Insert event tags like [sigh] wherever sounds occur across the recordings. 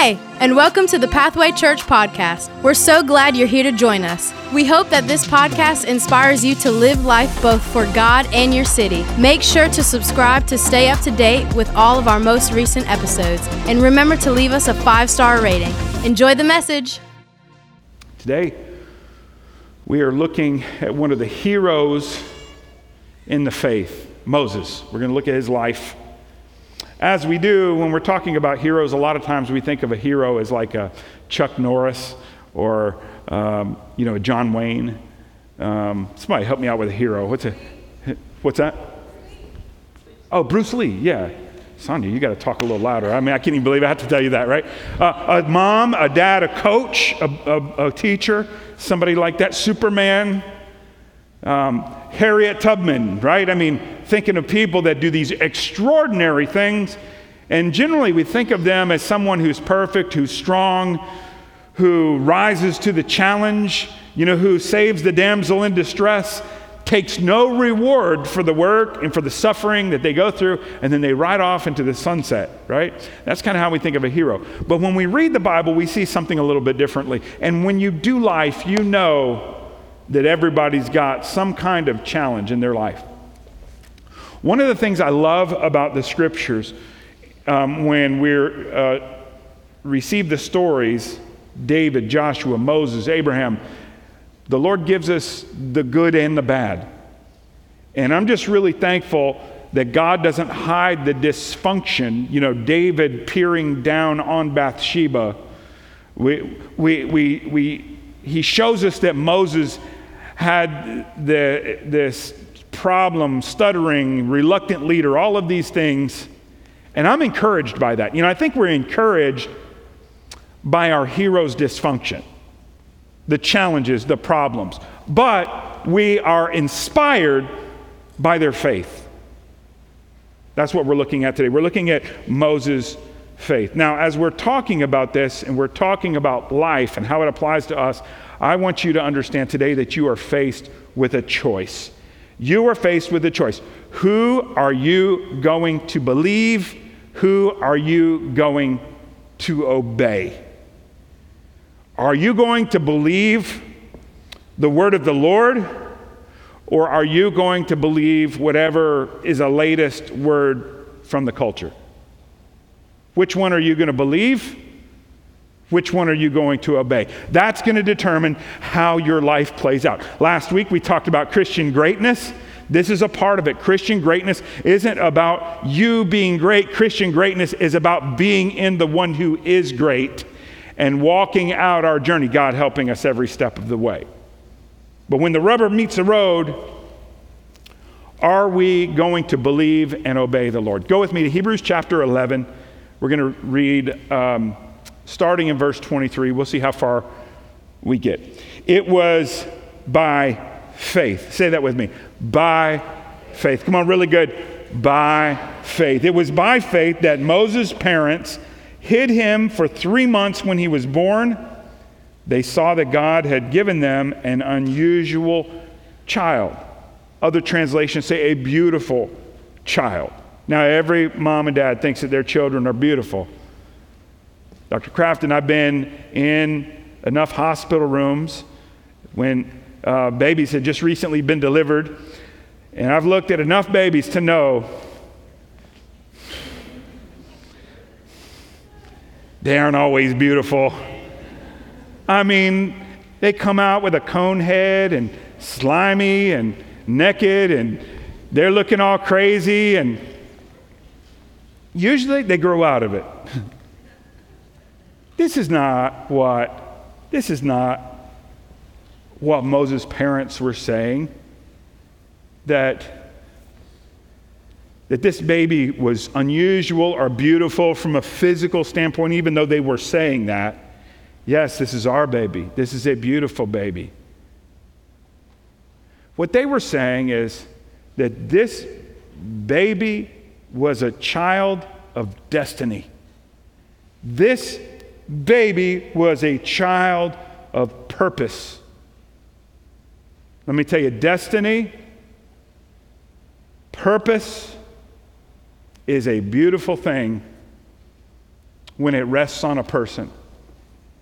Hey, and welcome to the Pathway Church podcast. We're so glad you're here to join us. We hope that this podcast inspires you to live life both for God and your city. Make sure to subscribe to stay up to date with all of our most recent episodes. And remember to leave us a five star rating. Enjoy the message. Today, we are looking at one of the heroes in the faith, Moses. We're going to look at his life. As we do, when we're talking about heroes, a lot of times we think of a hero as like a Chuck Norris or, um, you know, a John Wayne. Um, somebody help me out with a hero. What's, a, what's that? Oh, Bruce Lee, yeah. Sonia, you got to talk a little louder. I mean, I can't even believe I have to tell you that, right? Uh, a mom, a dad, a coach, a, a, a teacher, somebody like that, Superman, um, Harriet Tubman, right? I mean, thinking of people that do these extraordinary things. And generally, we think of them as someone who's perfect, who's strong, who rises to the challenge, you know, who saves the damsel in distress, takes no reward for the work and for the suffering that they go through, and then they ride off into the sunset, right? That's kind of how we think of a hero. But when we read the Bible, we see something a little bit differently. And when you do life, you know that everybody's got some kind of challenge in their life. One of the things I love about the scriptures um, when we uh, receive the stories David, Joshua, Moses, Abraham the Lord gives us the good and the bad. And I'm just really thankful that God doesn't hide the dysfunction. You know, David peering down on Bathsheba. We, we, we, we, he shows us that Moses had the, this problem, stuttering, reluctant leader, all of these things. And I'm encouraged by that. You know, I think we're encouraged by our hero's dysfunction the challenges, the problems. But we are inspired by their faith. That's what we're looking at today. We're looking at Moses' faith. Now, as we're talking about this and we're talking about life and how it applies to us, I want you to understand today that you are faced with a choice. You are faced with a choice. Who are you going to believe? Who are you going to obey? Are you going to believe the word of the Lord? Or are you going to believe whatever is a latest word from the culture? Which one are you going to believe? Which one are you going to obey? That's going to determine how your life plays out. Last week we talked about Christian greatness. This is a part of it. Christian greatness isn't about you being great. Christian greatness is about being in the one who is great and walking out our journey, God helping us every step of the way. But when the rubber meets the road, are we going to believe and obey the Lord? Go with me to Hebrews chapter 11. We're going to read um, starting in verse 23. We'll see how far we get. It was by faith. Say that with me. By faith. Come on, really good. By faith. It was by faith that Moses' parents hid him for three months when he was born. They saw that God had given them an unusual child. Other translations say a beautiful child. Now, every mom and dad thinks that their children are beautiful. Dr. Kraft and I've been in enough hospital rooms when uh, babies had just recently been delivered, and I've looked at enough babies to know They aren't always beautiful. I mean, they come out with a cone head and slimy and naked and they're looking all crazy and usually they grow out of it. [laughs] this is not what this is not what Moses' parents were saying that that this baby was unusual or beautiful from a physical standpoint, even though they were saying that. Yes, this is our baby. This is a beautiful baby. What they were saying is that this baby was a child of destiny. This baby was a child of purpose. Let me tell you destiny, purpose, is a beautiful thing when it rests on a person.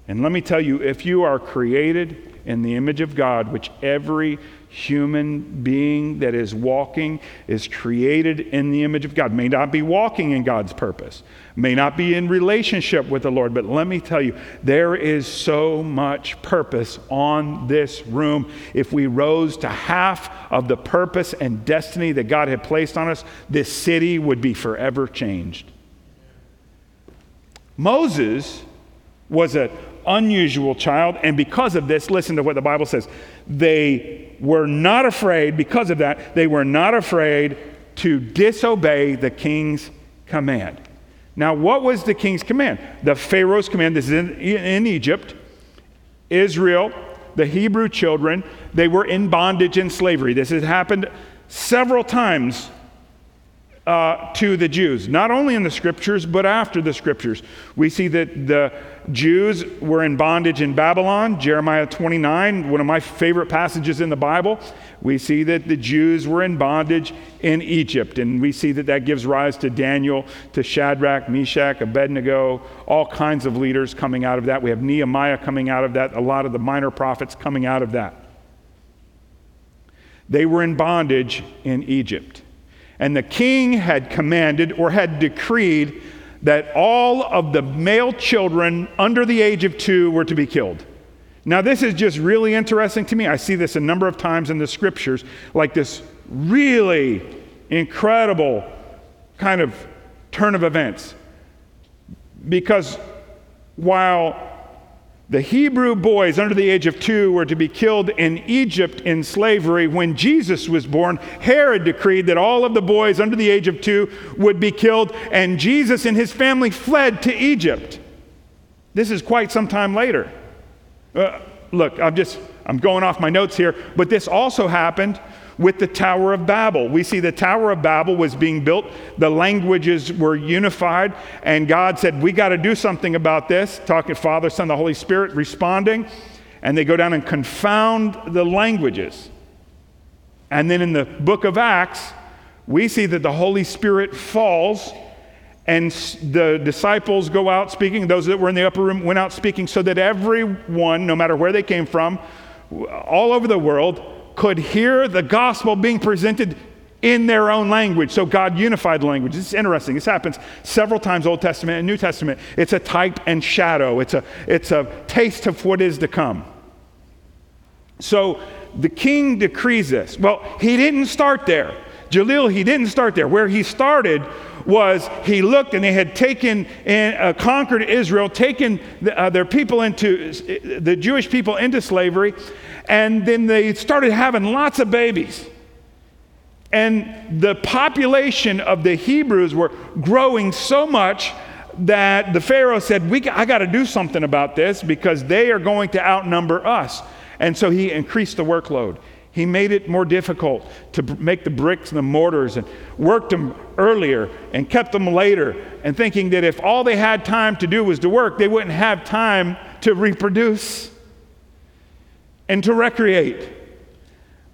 And let me tell you, if you are created in the image of God, which every human being that is walking is created in the image of God. May not be walking in God's purpose, may not be in relationship with the Lord, but let me tell you, there is so much purpose on this room. If we rose to half of the purpose and destiny that God had placed on us, this city would be forever changed. Moses was an unusual child, and because of this, listen to what the Bible says. They were not afraid, because of that, they were not afraid to disobey the king's command. Now, what was the king's command? The Pharaoh's command, this is in, in Egypt. Israel, the Hebrew children, they were in bondage and slavery. This has happened several times uh, to the Jews, not only in the scriptures, but after the scriptures. We see that the Jews were in bondage in Babylon, Jeremiah 29, one of my favorite passages in the Bible. We see that the Jews were in bondage in Egypt, and we see that that gives rise to Daniel, to Shadrach, Meshach, Abednego, all kinds of leaders coming out of that. We have Nehemiah coming out of that, a lot of the minor prophets coming out of that. They were in bondage in Egypt. And the king had commanded or had decreed that all of the male children under the age of two were to be killed. Now, this is just really interesting to me. I see this a number of times in the scriptures, like this really incredible kind of turn of events. Because while the Hebrew boys under the age of two were to be killed in Egypt in slavery. When Jesus was born, Herod decreed that all of the boys under the age of two would be killed, and Jesus and his family fled to Egypt. This is quite some time later. Uh, look, I'm just, I'm going off my notes here, but this also happened with the Tower of Babel. We see the Tower of Babel was being built, the languages were unified, and God said, We got to do something about this. Talking Father, Son, the Holy Spirit responding, and they go down and confound the languages. And then in the book of Acts, we see that the Holy Spirit falls and the disciples go out speaking. Those that were in the upper room went out speaking so that everyone, no matter where they came from, all over the world, could hear the gospel being presented in their own language. So God unified language. It's interesting. This happens several times, Old Testament and New Testament. It's a type and shadow, it's a, it's a taste of what is to come. So the king decrees this. Well, he didn't start there. Jalil, he didn't start there. Where he started was he looked and they had taken and uh, conquered Israel, taken the, uh, their people into the Jewish people into slavery, and then they started having lots of babies. And the population of the Hebrews were growing so much that the Pharaoh said, we, I got to do something about this because they are going to outnumber us. And so he increased the workload. He made it more difficult to make the bricks and the mortars and worked them earlier and kept them later, and thinking that if all they had time to do was to work, they wouldn't have time to reproduce and to recreate.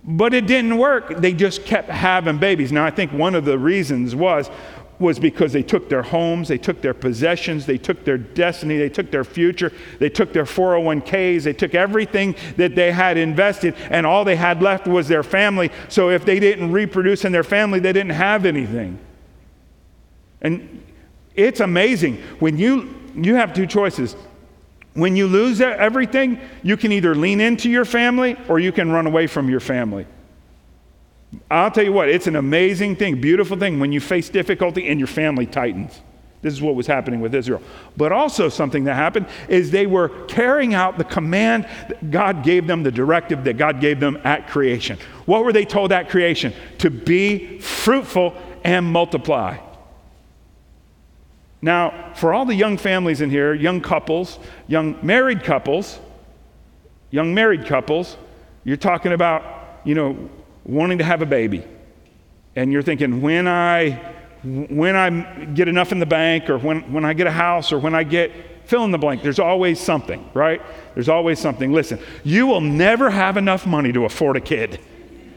But it didn't work. They just kept having babies. Now, I think one of the reasons was was because they took their homes, they took their possessions, they took their destiny, they took their future, they took their 401ks, they took everything that they had invested, and all they had left was their family. So if they didn't reproduce in their family, they didn't have anything. And it's amazing when you you have two choices. When you lose everything, you can either lean into your family or you can run away from your family. I'll tell you what, it's an amazing thing, beautiful thing when you face difficulty and your family tightens. This is what was happening with Israel. But also, something that happened is they were carrying out the command that God gave them, the directive that God gave them at creation. What were they told at creation? To be fruitful and multiply. Now, for all the young families in here, young couples, young married couples, young married couples, you're talking about, you know, wanting to have a baby. And you're thinking, when I when I get enough in the bank or when, when I get a house or when I get fill in the blank, there's always something, right? There's always something. Listen, you will never have enough money to afford a kid.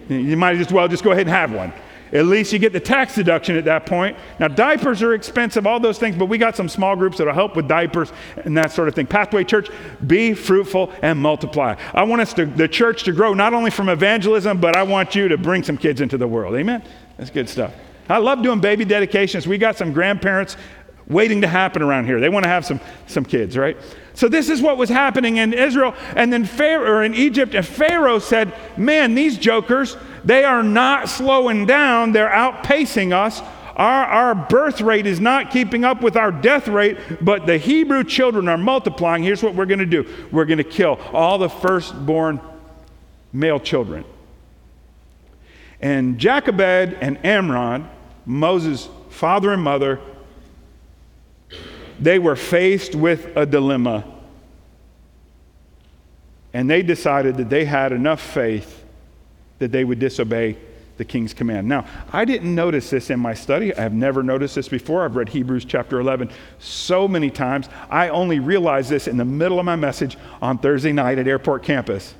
You might as well just go ahead and have one. At least you get the tax deduction at that point. Now, diapers are expensive, all those things, but we got some small groups that'll help with diapers and that sort of thing. Pathway Church, be fruitful and multiply. I want us to, the church to grow not only from evangelism, but I want you to bring some kids into the world. Amen? That's good stuff. I love doing baby dedications. We got some grandparents waiting to happen around here. They want to have some, some kids, right? So this is what was happening in Israel and then Pharaoh, in Egypt. And Pharaoh said, Man, these jokers, they are not slowing down, they're outpacing us. Our, our birth rate is not keeping up with our death rate, but the Hebrew children are multiplying. Here's what we're going to do we're going to kill all the firstborn male children. And Jochebed and Amram, Moses' father and mother, they were faced with a dilemma. And they decided that they had enough faith that they would disobey the king's command. Now, I didn't notice this in my study. I have never noticed this before. I've read Hebrews chapter 11 so many times. I only realized this in the middle of my message on Thursday night at Airport Campus.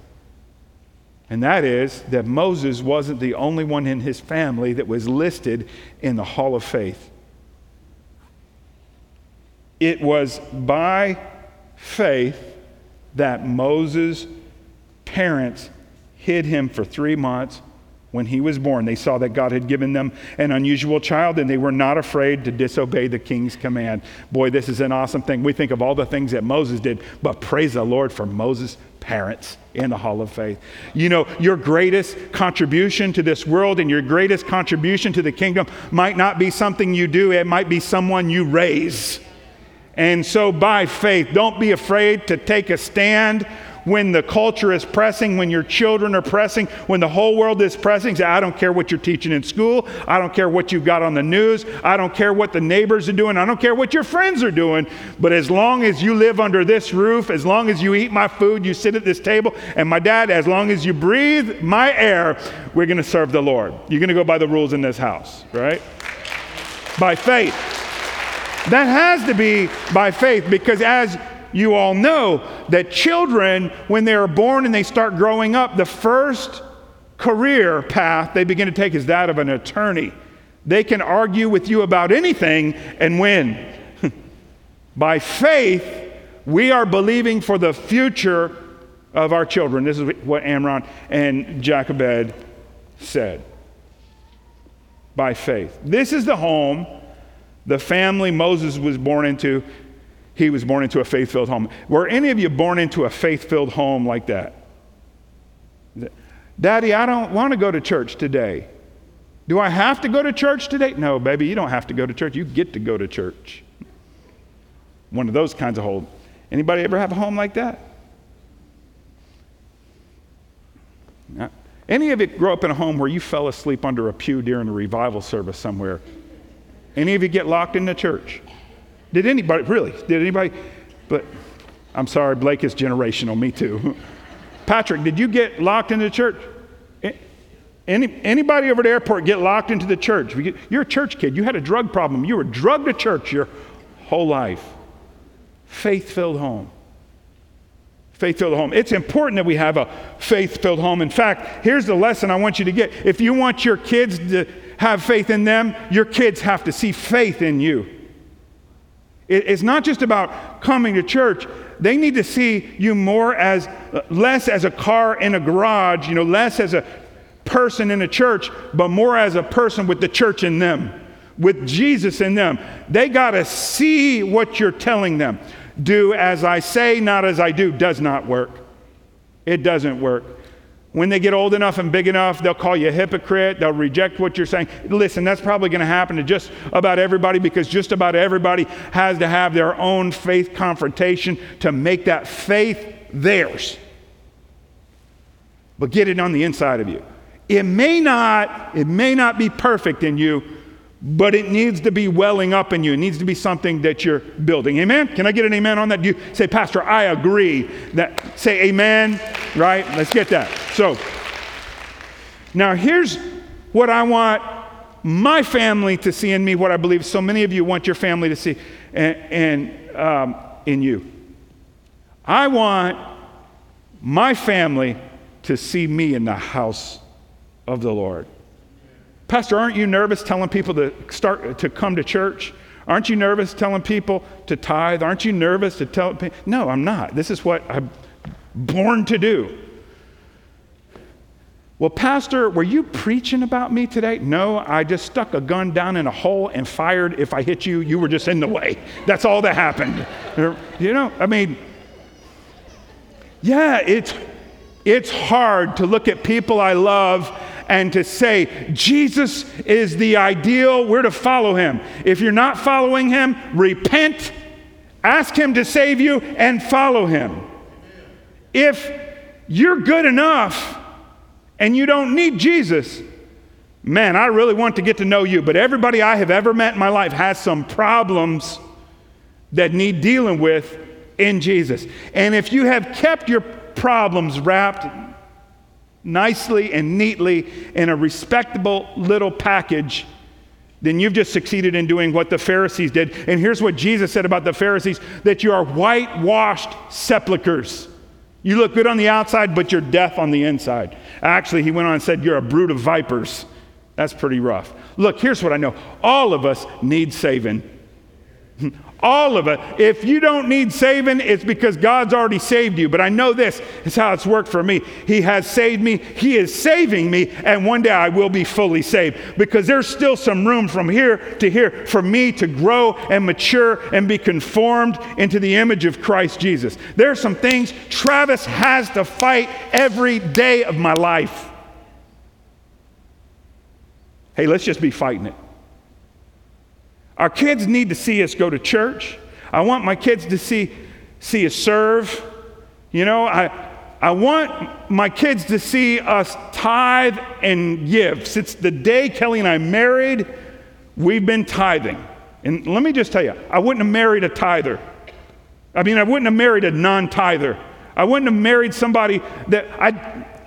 And that is that Moses wasn't the only one in his family that was listed in the Hall of Faith. It was by faith that Moses' parents hid him for three months when he was born. They saw that God had given them an unusual child and they were not afraid to disobey the king's command. Boy, this is an awesome thing. We think of all the things that Moses did, but praise the Lord for Moses' parents in the Hall of Faith. You know, your greatest contribution to this world and your greatest contribution to the kingdom might not be something you do, it might be someone you raise. And so, by faith, don't be afraid to take a stand when the culture is pressing, when your children are pressing, when the whole world is pressing. Say, I don't care what you're teaching in school. I don't care what you've got on the news. I don't care what the neighbors are doing. I don't care what your friends are doing. But as long as you live under this roof, as long as you eat my food, you sit at this table, and my dad, as long as you breathe my air, we're going to serve the Lord. You're going to go by the rules in this house, right? By faith. That has to be by faith because, as you all know, that children, when they are born and they start growing up, the first career path they begin to take is that of an attorney. They can argue with you about anything and win. [laughs] by faith, we are believing for the future of our children. This is what Amram and Jochebed said. By faith. This is the home the family Moses was born into, he was born into a faith filled home. Were any of you born into a faith filled home like that? Daddy, I don't want to go to church today. Do I have to go to church today? No, baby, you don't have to go to church. You get to go to church. One of those kinds of home. Anybody ever have a home like that? Any of you grow up in a home where you fell asleep under a pew during a revival service somewhere any of you get locked in the church? Did anybody, really? Did anybody? But I'm sorry, Blake is generational, me too. [laughs] Patrick, did you get locked in the church? Any, anybody over at the airport get locked into the church? You're a church kid. You had a drug problem. You were drugged to church your whole life. Faith filled home. Faith filled home. It's important that we have a faith filled home. In fact, here's the lesson I want you to get. If you want your kids to have faith in them, your kids have to see faith in you. It's not just about coming to church. They need to see you more as uh, less as a car in a garage, you know, less as a person in a church, but more as a person with the church in them, with Jesus in them. They got to see what you're telling them. Do as I say, not as I do, does not work. It doesn't work. When they get old enough and big enough, they'll call you a hypocrite. They'll reject what you're saying. Listen, that's probably going to happen to just about everybody because just about everybody has to have their own faith confrontation to make that faith theirs. But get it on the inside of you. It may not, it may not be perfect in you, but it needs to be welling up in you. It needs to be something that you're building. Amen? Can I get an amen on that? You say, Pastor, I agree. That say amen, right? Let's get that. So now here's what I want my family to see in me, what I believe so many of you want your family to see and, and um, in you. I want my family to see me in the house of the Lord. Pastor, aren't you nervous telling people to start to come to church? Aren't you nervous telling people to tithe? Aren't you nervous to tell people? No, I'm not. This is what I'm born to do. Well, Pastor, were you preaching about me today? No, I just stuck a gun down in a hole and fired. If I hit you, you were just in the way. That's all that happened. You know, I mean, yeah, it's, it's hard to look at people I love and to say, Jesus is the ideal, we're to follow him. If you're not following him, repent, ask him to save you, and follow him. If you're good enough, and you don't need Jesus, man, I really want to get to know you. But everybody I have ever met in my life has some problems that need dealing with in Jesus. And if you have kept your problems wrapped nicely and neatly in a respectable little package, then you've just succeeded in doing what the Pharisees did. And here's what Jesus said about the Pharisees that you are whitewashed sepulchres. You look good on the outside, but you're deaf on the inside. Actually, he went on and said, You're a brood of vipers. That's pretty rough. Look, here's what I know all of us need saving. [laughs] All of it. If you don't need saving, it's because God's already saved you. But I know this is how it's worked for me. He has saved me, He is saving me, and one day I will be fully saved because there's still some room from here to here for me to grow and mature and be conformed into the image of Christ Jesus. There are some things Travis has to fight every day of my life. Hey, let's just be fighting it. Our kids need to see us go to church. I want my kids to see, see us serve. You know, I, I want my kids to see us tithe and give. Since the day Kelly and I married, we've been tithing. And let me just tell you, I wouldn't have married a tither. I mean, I wouldn't have married a non tither. I wouldn't have married somebody that I,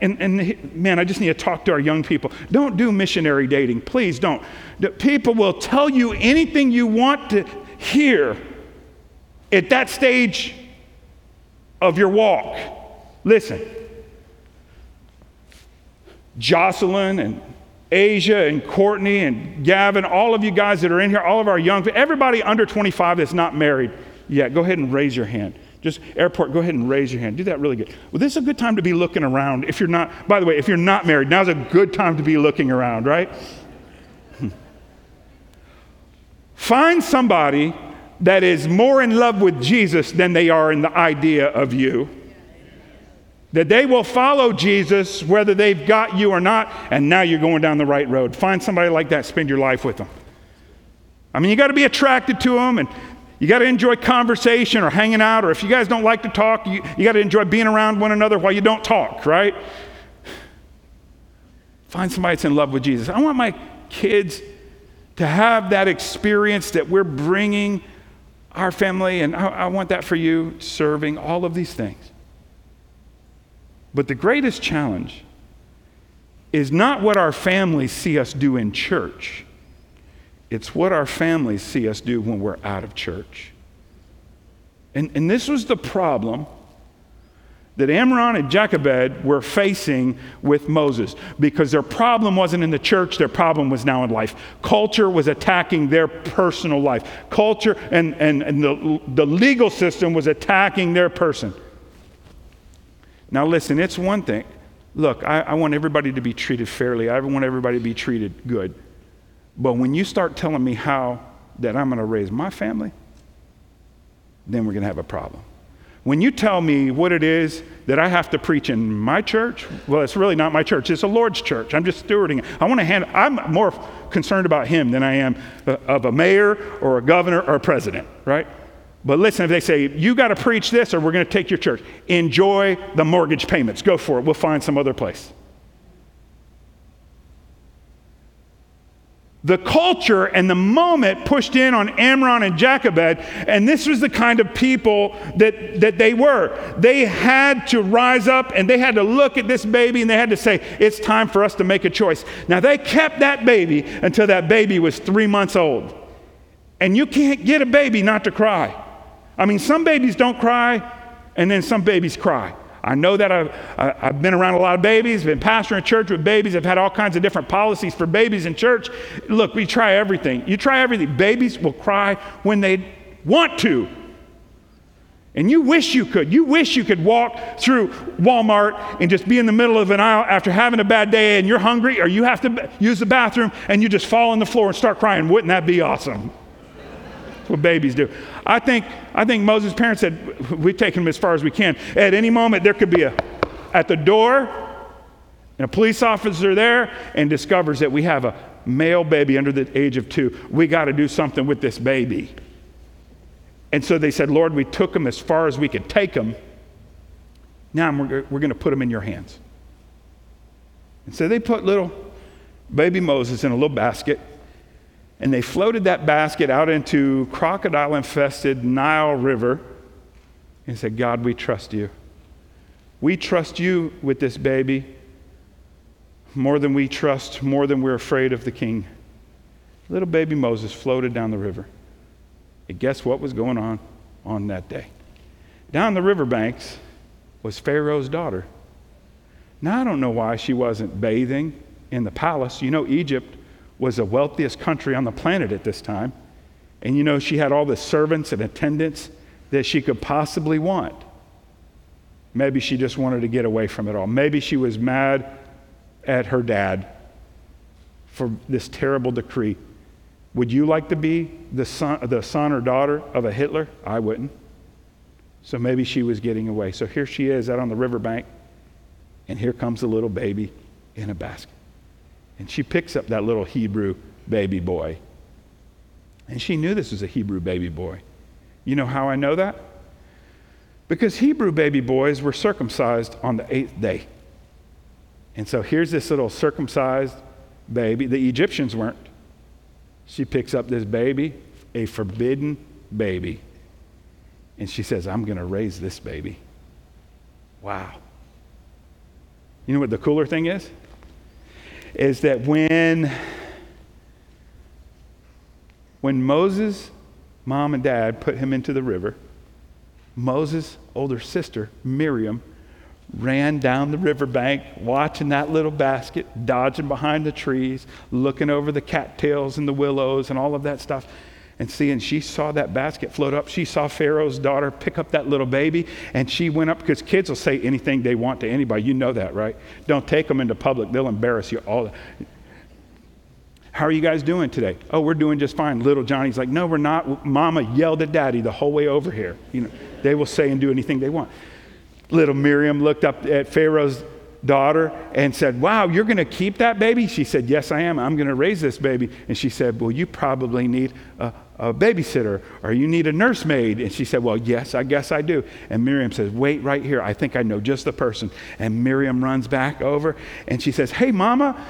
and, and man, I just need to talk to our young people. Don't do missionary dating. Please don't. People will tell you anything you want to hear at that stage of your walk. Listen, Jocelyn and Asia and Courtney and Gavin, all of you guys that are in here, all of our young, everybody under 25 that's not married yet, go ahead and raise your hand. Just airport, go ahead and raise your hand. Do that really good. Well, this is a good time to be looking around. If you're not, by the way, if you're not married, now's a good time to be looking around, right? Hmm. Find somebody that is more in love with Jesus than they are in the idea of you. That they will follow Jesus whether they've got you or not, and now you're going down the right road. Find somebody like that, spend your life with them. I mean, you got to be attracted to them, and you got to enjoy conversation or hanging out, or if you guys don't like to talk, you, you got to enjoy being around one another while you don't talk, right? Find somebody that's in love with Jesus. I want my kids to have that experience that we're bringing our family, and I, I want that for you, serving, all of these things. But the greatest challenge is not what our families see us do in church it's what our families see us do when we're out of church. And, and this was the problem that Amram and Jochebed were facing with Moses because their problem wasn't in the church, their problem was now in life. Culture was attacking their personal life. Culture and, and, and the, the legal system was attacking their person. Now, listen, it's one thing. Look, I, I want everybody to be treated fairly, I want everybody to be treated good. But when you start telling me how that I'm going to raise my family, then we're going to have a problem. When you tell me what it is that I have to preach in my church, well, it's really not my church. It's a Lord's church. I'm just stewarding it. I want to hand, I'm more concerned about him than I am uh, of a mayor or a governor or a president, right? But listen, if they say, you got to preach this or we're going to take your church, enjoy the mortgage payments. Go for it. We'll find some other place. The culture and the moment pushed in on Amram and Jochebed, and this was the kind of people that, that they were. They had to rise up and they had to look at this baby and they had to say, It's time for us to make a choice. Now, they kept that baby until that baby was three months old. And you can't get a baby not to cry. I mean, some babies don't cry, and then some babies cry. I know that I've, I've been around a lot of babies, been pastoring a church with babies. I've had all kinds of different policies for babies in church. Look, we try everything. You try everything. Babies will cry when they want to. And you wish you could. You wish you could walk through Walmart and just be in the middle of an aisle after having a bad day and you're hungry or you have to use the bathroom and you just fall on the floor and start crying. Wouldn't that be awesome? What babies do. I think, I think Moses' parents said, We've taken him as far as we can. At any moment, there could be a, at the door, and a police officer there and discovers that we have a male baby under the age of two. We got to do something with this baby. And so they said, Lord, we took him as far as we could take him. Now we're, we're going to put him in your hands. And so they put little baby Moses in a little basket, and they floated that basket out into crocodile infested Nile River and said, God, we trust you. We trust you with this baby more than we trust, more than we're afraid of the king. Little baby Moses floated down the river. And guess what was going on on that day? Down the riverbanks was Pharaoh's daughter. Now, I don't know why she wasn't bathing in the palace. You know, Egypt was the wealthiest country on the planet at this time. And you know, she had all the servants and attendants that she could possibly want. Maybe she just wanted to get away from it all. Maybe she was mad at her dad for this terrible decree would you like to be the son, the son or daughter of a Hitler? I wouldn't. So maybe she was getting away. So here she is out on the riverbank, and here comes a little baby in a basket. And she picks up that little Hebrew baby boy. And she knew this was a Hebrew baby boy. You know how I know that? Because Hebrew baby boys were circumcised on the eighth day. And so here's this little circumcised baby. The Egyptians weren't. She picks up this baby, a forbidden baby, and she says, I'm going to raise this baby. Wow. You know what the cooler thing is? Is that when when Moses' mom and dad put him into the river, Moses' older sister, Miriam, ran down the riverbank, watching that little basket, dodging behind the trees, looking over the cattails and the willows and all of that stuff. And seeing, she saw that basket float up. She saw Pharaoh's daughter pick up that little baby, and she went up because kids will say anything they want to anybody. You know that, right? Don't take them into public, they'll embarrass you. All. How are you guys doing today? Oh, we're doing just fine. Little Johnny's like, no, we're not. Mama yelled at daddy the whole way over here. You know, they will say and do anything they want little Miriam looked up at Pharaoh's daughter and said, Wow, you're going to keep that baby? She said, Yes, I am. I'm going to raise this baby. And she said, Well, you probably need a, a, babysitter or you need a nursemaid. And she said, Well, yes, I guess I do. And Miriam says, Wait right here. I think I know just the person. And Miriam runs back over and she says, Hey, mama,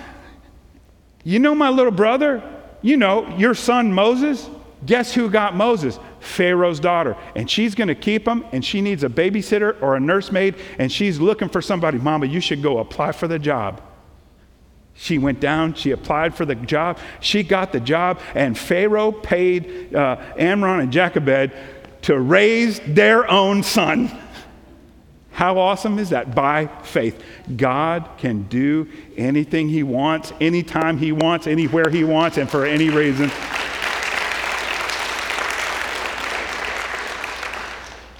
you know my little brother? You know, your son Moses? Guess who got Moses? Pharaoh's daughter. And she's going to keep him, and she needs a babysitter or a nursemaid, and she's looking for somebody. Mama, you should go apply for the job. She went down, she applied for the job, she got the job, and Pharaoh paid uh, Amram and Jochebed to raise their own son. How awesome is that? By faith. God can do anything He wants, anytime He wants, anywhere He wants, and for any reason.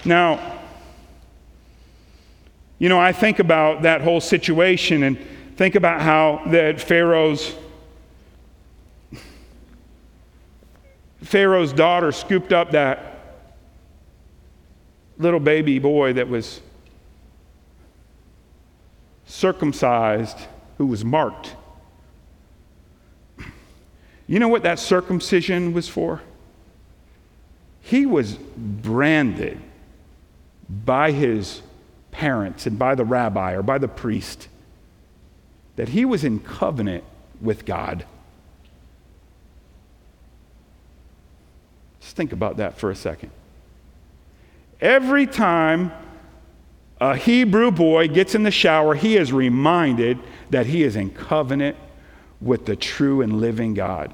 Now, you know, I think about that whole situation and think about how that Pharaoh's Pharaoh's daughter scooped up that little baby boy that was circumcised, who was marked. You know what that circumcision was for? He was branded by his parents and by the rabbi or by the priest that he was in covenant with God. Just think about that for a second. Every time a Hebrew boy gets in the shower, he is reminded that he is in covenant with the true and living God.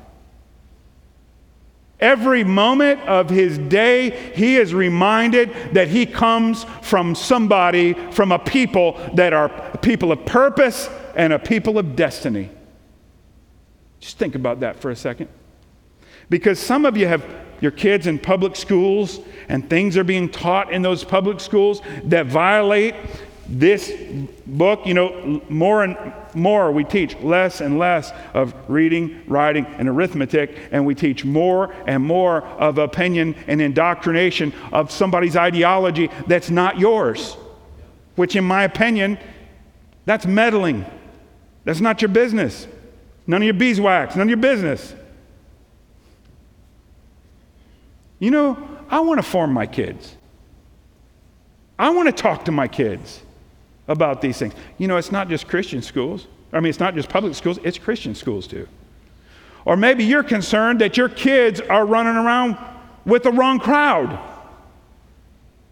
Every moment of his day, he is reminded that he comes from somebody, from a people that are people of purpose and a people of destiny. Just think about that for a second. Because some of you have your kids in public schools, and things are being taught in those public schools that violate this book, you know, more and more we teach less and less of reading, writing, and arithmetic, and we teach more and more of opinion and indoctrination of somebody's ideology that's not yours, which, in my opinion, that's meddling. That's not your business. None of your beeswax, none of your business. You know, I want to form my kids. I want to talk to my kids about these things. You know, it's not just Christian schools. I mean, it's not just public schools, it's Christian schools too. Or maybe you're concerned that your kids are running around with the wrong crowd.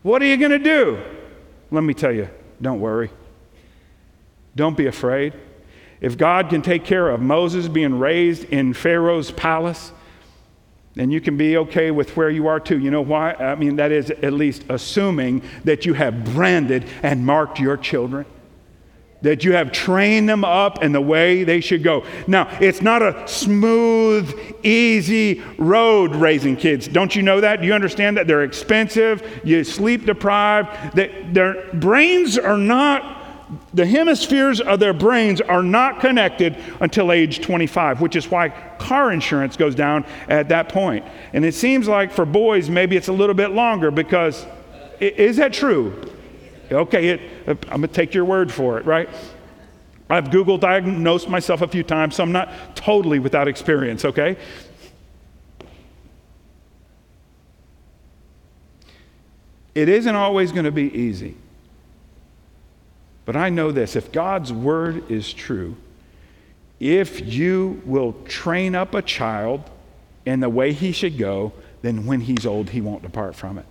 What are you going to do? Let me tell you, don't worry. Don't be afraid. If God can take care of Moses being raised in Pharaoh's palace, then you can be okay with where you are too. You know why? I mean, that is at least assuming that you have branded and marked your children, that you have trained them up in the way they should go. Now, it's not a smooth, easy road raising kids. Don't you know that? Do you understand that? They're expensive, you sleep deprived, that their brains are not the hemispheres of their brains are not connected until age 25, which is why car insurance goes down at that point. And it seems like for boys, maybe it's a little bit longer because is that true? Okay, it, I'm going to take your word for it, right? I've Google diagnosed myself a few times, so I'm not totally without experience, okay? It isn't always going to be easy. But I know this if God's word is true, if you will train up a child in the way he should go, then when he's old, he won't depart from it.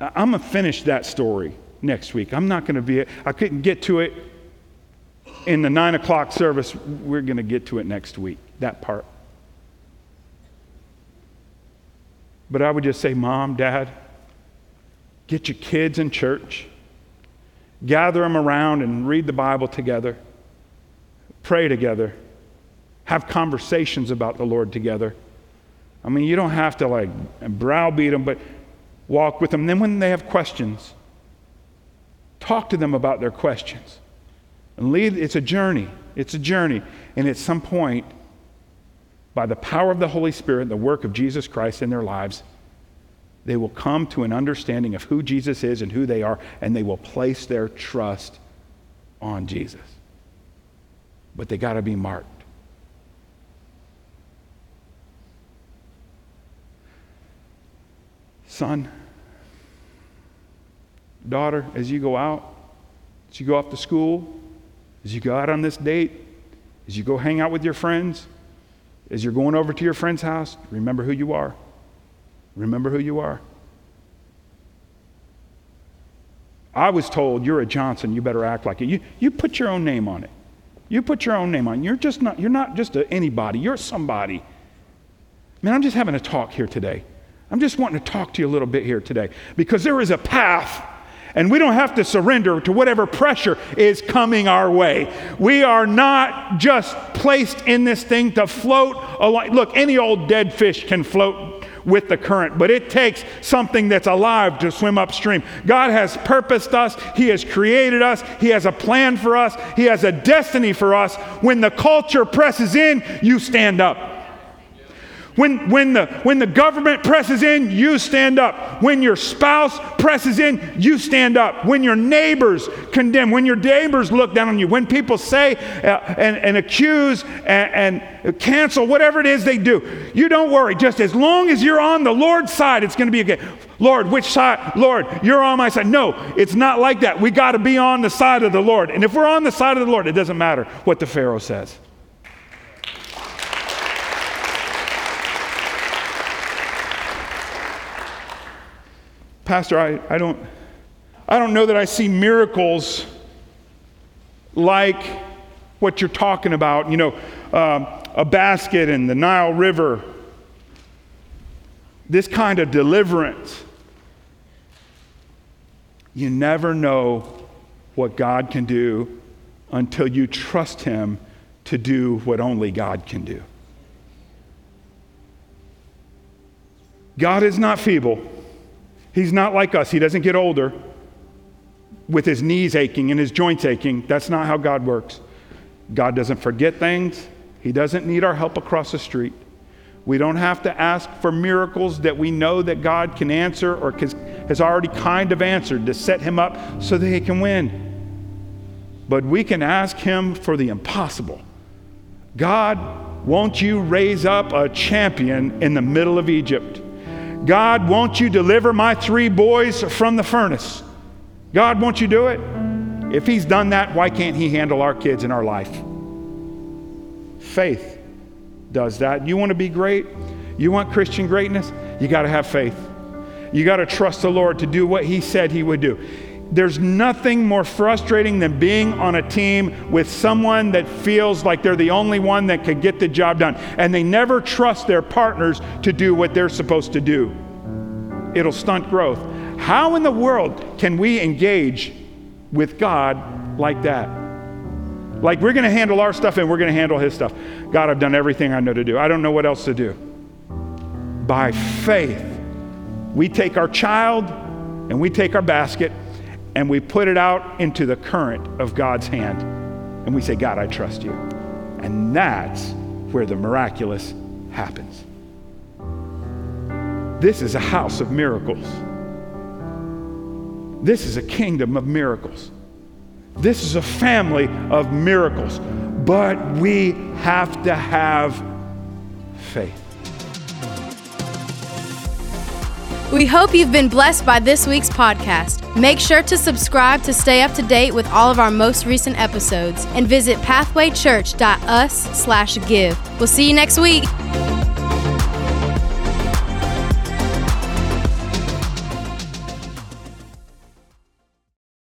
I'm going to finish that story next week. I'm not going to be, I couldn't get to it in the nine o'clock service. We're going to get to it next week, that part. But I would just say, Mom, Dad, get your kids in church gather them around and read the Bible together, pray together, have conversations about the Lord together. I mean, you don't have to like browbeat them, but walk with them. Then, when they have questions, talk to them about their questions. And lead, it's a journey. It's a journey. And at some point, by the power of the Holy Spirit the work of Jesus Christ in their lives, they will come to an understanding of who Jesus is and who they are, and they will place their trust on Jesus. But they got to be marked. Son, daughter, as you go out, as you go off to school, as you go out on this date, as you go hang out with your friends, as you're going over to your friend's house, remember who you are. Remember who you are. I was told you're a Johnson, you better act like it. You, you put your own name on it. You put your own name on it. You're just not, you're not just anybody, you're somebody. Man, I'm just having a talk here today. I'm just wanting to talk to you a little bit here today because there is a path and we don't have to surrender to whatever pressure is coming our way. We are not just placed in this thing to float along. Look, any old dead fish can float with the current, but it takes something that's alive to swim upstream. God has purposed us, He has created us, He has a plan for us, He has a destiny for us. When the culture presses in, you stand up. When, when, the, when the government presses in, you stand up. When your spouse presses in, you stand up. When your neighbors condemn, when your neighbors look down on you, when people say uh, and, and accuse and, and cancel, whatever it is they do, you don't worry. Just as long as you're on the Lord's side, it's going to be okay. Lord, which side? Lord, you're on my side. No, it's not like that. We got to be on the side of the Lord. And if we're on the side of the Lord, it doesn't matter what the Pharaoh says. Pastor, I, I, don't, I don't know that I see miracles like what you're talking about. You know, uh, a basket in the Nile River this kind of deliverance, you never know what God can do until you trust Him to do what only God can do. God is not feeble. He's not like us. He doesn't get older with his knees aching and his joints aching. That's not how God works. God doesn't forget things, He doesn't need our help across the street. We don't have to ask for miracles that we know that God can answer or has already kind of answered to set him up so that he can win. But we can ask him for the impossible. God, won't you raise up a champion in the middle of Egypt? God, won't you deliver my three boys from the furnace? God, won't you do it? If He's done that, why can't He handle our kids in our life? Faith does that. You want to be great? You want Christian greatness? You got to have faith. You got to trust the Lord to do what He said He would do. There's nothing more frustrating than being on a team with someone that feels like they're the only one that could get the job done, and they never trust their partners to do what they're supposed to do. It'll stunt growth. How in the world can we engage with God like that? Like we're going to handle our stuff and we're going to handle His stuff. God, I've done everything I know to do. I don't know what else to do. By faith, we take our child and we take our basket and we put it out into the current of God's hand. And we say, God, I trust you. And that's where the miraculous happens. This is a house of miracles. This is a kingdom of miracles. This is a family of miracles. But we have to have faith. We hope you've been blessed by this week's podcast. Make sure to subscribe to stay up to date with all of our most recent episodes and visit pathwaychurch.us/give. We'll see you next week.